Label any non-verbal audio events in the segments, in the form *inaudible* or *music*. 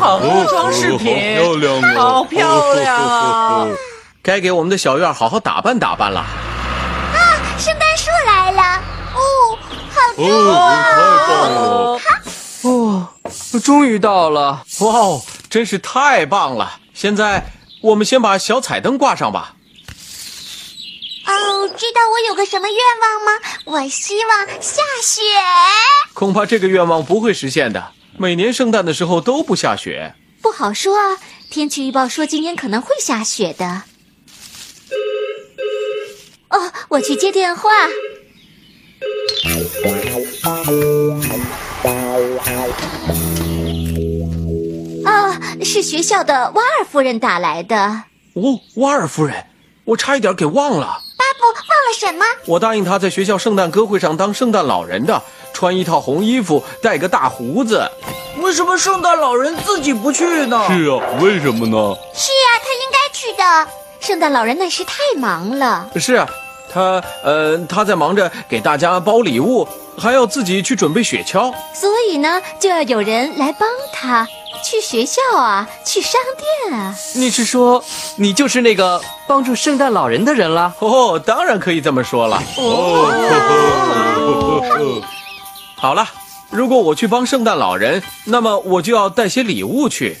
好多装饰品，好漂亮好漂亮啊！该给我们的小院好好打扮打扮了。啊，圣诞树来了！哦，好重哦，啊！太棒了！哦，终于到了。哇哦，真是太棒了！现在我们先把小彩灯挂上吧。哦，知道我有个什么愿望吗？我希望下雪。恐怕这个愿望不会实现的。每年圣诞的时候都不下雪。不好说啊，天气预报说今天可能会下雪的。哦，我去接电话。啊，是学校的瓦尔夫人打来的。哦，瓦尔夫人，我差一点给忘了。巴布忘了什么？我答应他在学校圣诞歌会上当圣诞老人的，穿一套红衣服，戴个大胡子。为什么圣诞老人自己不去呢？是啊，为什么呢？是啊，他应该去的。圣诞老人那时太忙了。是啊，他呃他在忙着给大家包礼物，还要自己去准备雪橇。所以呢，就要有人来帮他去学校啊，去商店啊。你是说你就是那个帮助圣诞老人的人了？哦，当然可以这么说了。哦，*laughs* 好了，如果我去帮圣诞老人，那么我就要带些礼物去。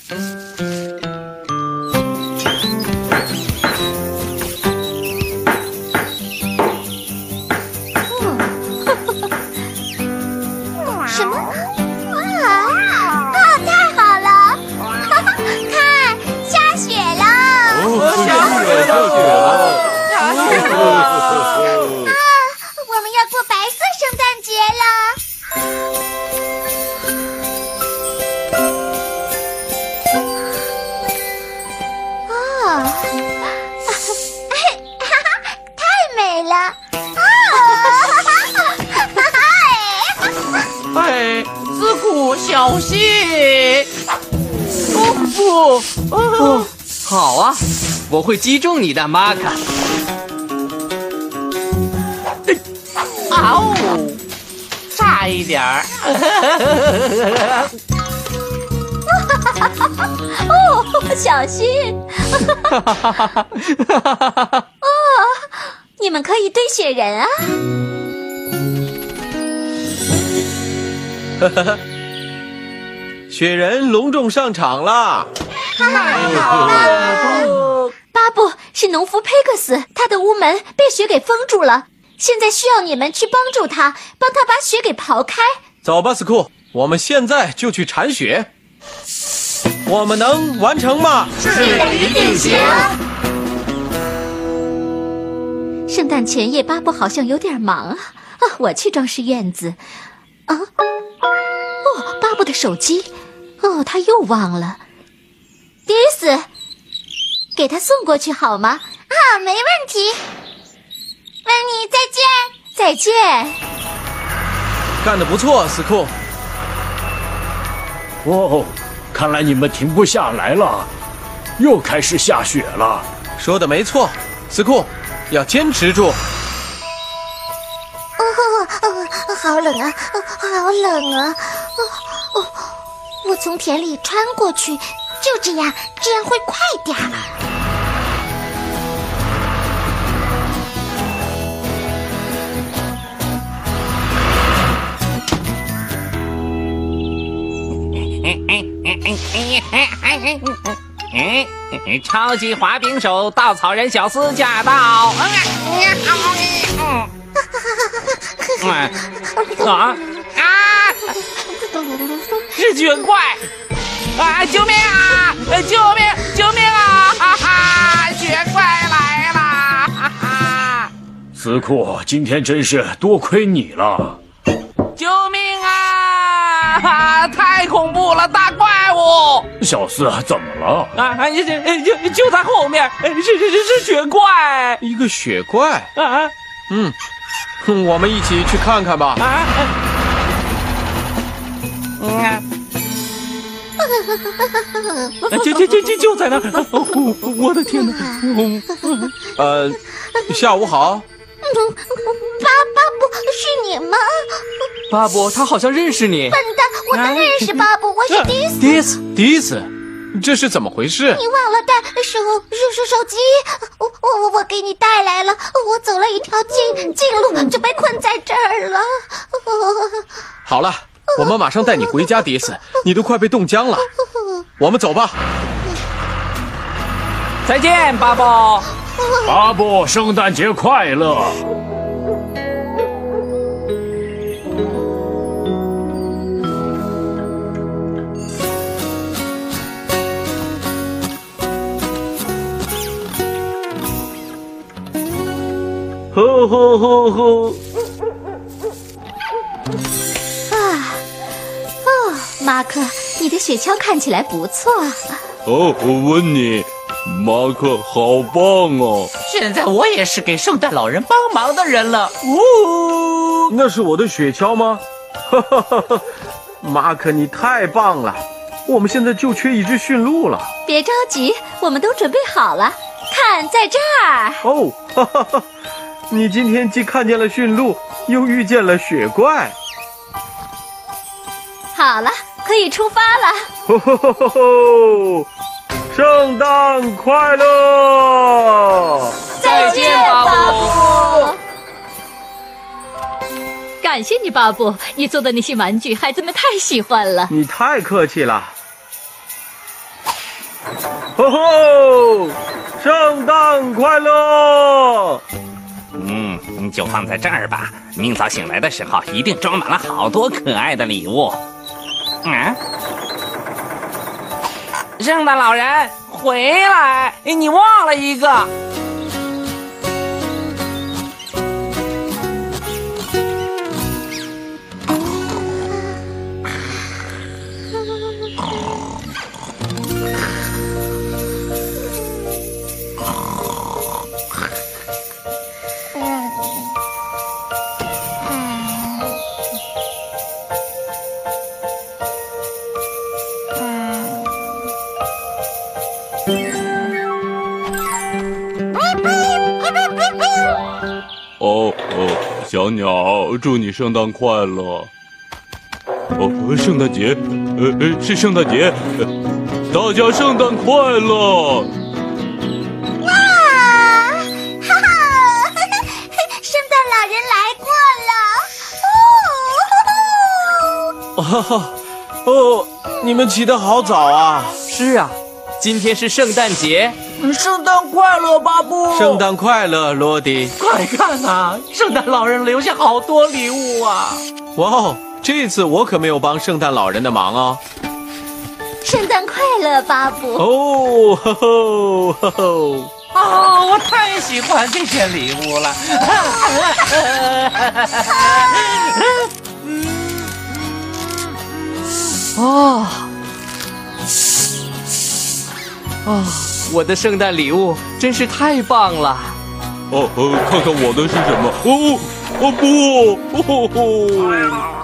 库小心！哦不，哦，好啊，我会击中你的，马卡。啊、哦，差一点儿。哦，小心！哦，你们可以堆雪人啊！*laughs* 雪人隆重上场啦！巴布是农夫佩克斯，他的屋门被雪给封住了，现在需要你们去帮助他，帮他把雪给刨开。走吧，斯库，我们现在就去铲雪。我们能完成吗？是的一定行。圣诞前夜，巴布好像有点忙啊啊！我去装饰院子。啊，哦，巴布的手机，哦，他又忘了。迪斯，给他送过去好吗？啊，没问题。温妮，再见，再见。干得不错，斯库。哦，看来你们停不下来了，又开始下雪了。说的没错，斯库，要坚持住。哦哦，好冷啊，哦好冷啊！哦哦，我从田里穿过去，就这样，这样会快点儿。哎，超级滑冰手稻草人小斯驾到！嗯啊啊！是卷怪！啊！救命啊！救命！救命啊！哈哈！雪怪来了！哈哈！司库，今天真是多亏你了。救命啊！啊太恐怖了，大怪物！小四，怎么了？啊，啊就就就就在后面，呃是是是是雪怪一个雪怪。啊嗯，哼我们一起去看看吧。啊！嗯 *laughs* 啊，啊就就就就就在那儿！哦，我的天哪！哦呃，下午好。巴巴布是你吗？巴布他好像认识你。笨蛋，我能认识巴布，我是迪斯。第一次，第一次，这是怎么回事？你忘了带手手手手机？我我我我给你带来了。我走了一条近近路，就被困在这儿了。好了，我们马上带你回家，迪斯，你都快被冻僵了。我们走吧。再见，巴布。巴布，圣诞节快乐！呼呼呼呼！马克，你的雪橇看起来不错。哦，我问你，马克好棒哦！现在我也是给圣诞老人帮忙的人了。呜、那是我的雪橇吗？哈哈哈哈！马克，你太棒了！我们现在就缺一只驯鹿了。别着急，我们都准备好了。看，在这儿。哦，哈哈哈！你今天既看见了驯鹿，又遇见了雪怪。好了，可以出发了。吼吼吼吼吼！圣诞快乐！再见，巴布。*laughs* 感谢你，巴布，你做的那些玩具，孩子们太喜欢了。你太客气了。吼吼！圣诞快乐！嗯，你就放在这儿吧。明早醒来的时候，一定装满了好多可爱的礼物。嗯，圣诞老人回来，你忘了一个。哦哦，小鸟，祝你圣诞快乐。哦，圣诞节，呃呃，是圣诞节，呃大家圣诞快乐！哇！哈哈，*laughs* 圣诞老人来过了。哦，哈 *laughs* 哈，哦，你们起得好早啊！是啊，今天是圣诞节。圣诞快乐，巴布！圣诞快乐，罗迪！快看呐、圣诞老人留下好多礼物啊！哇哦，这次我可没有帮圣诞老人的忙哦。圣诞快乐，巴布。哦，吼吼吼吼！啊、我太喜欢这些礼物了。*laughs* 哦，哦，我的圣诞礼物真是太棒了！哦哦，看看我的是什么？哦哦不！哦吼吼！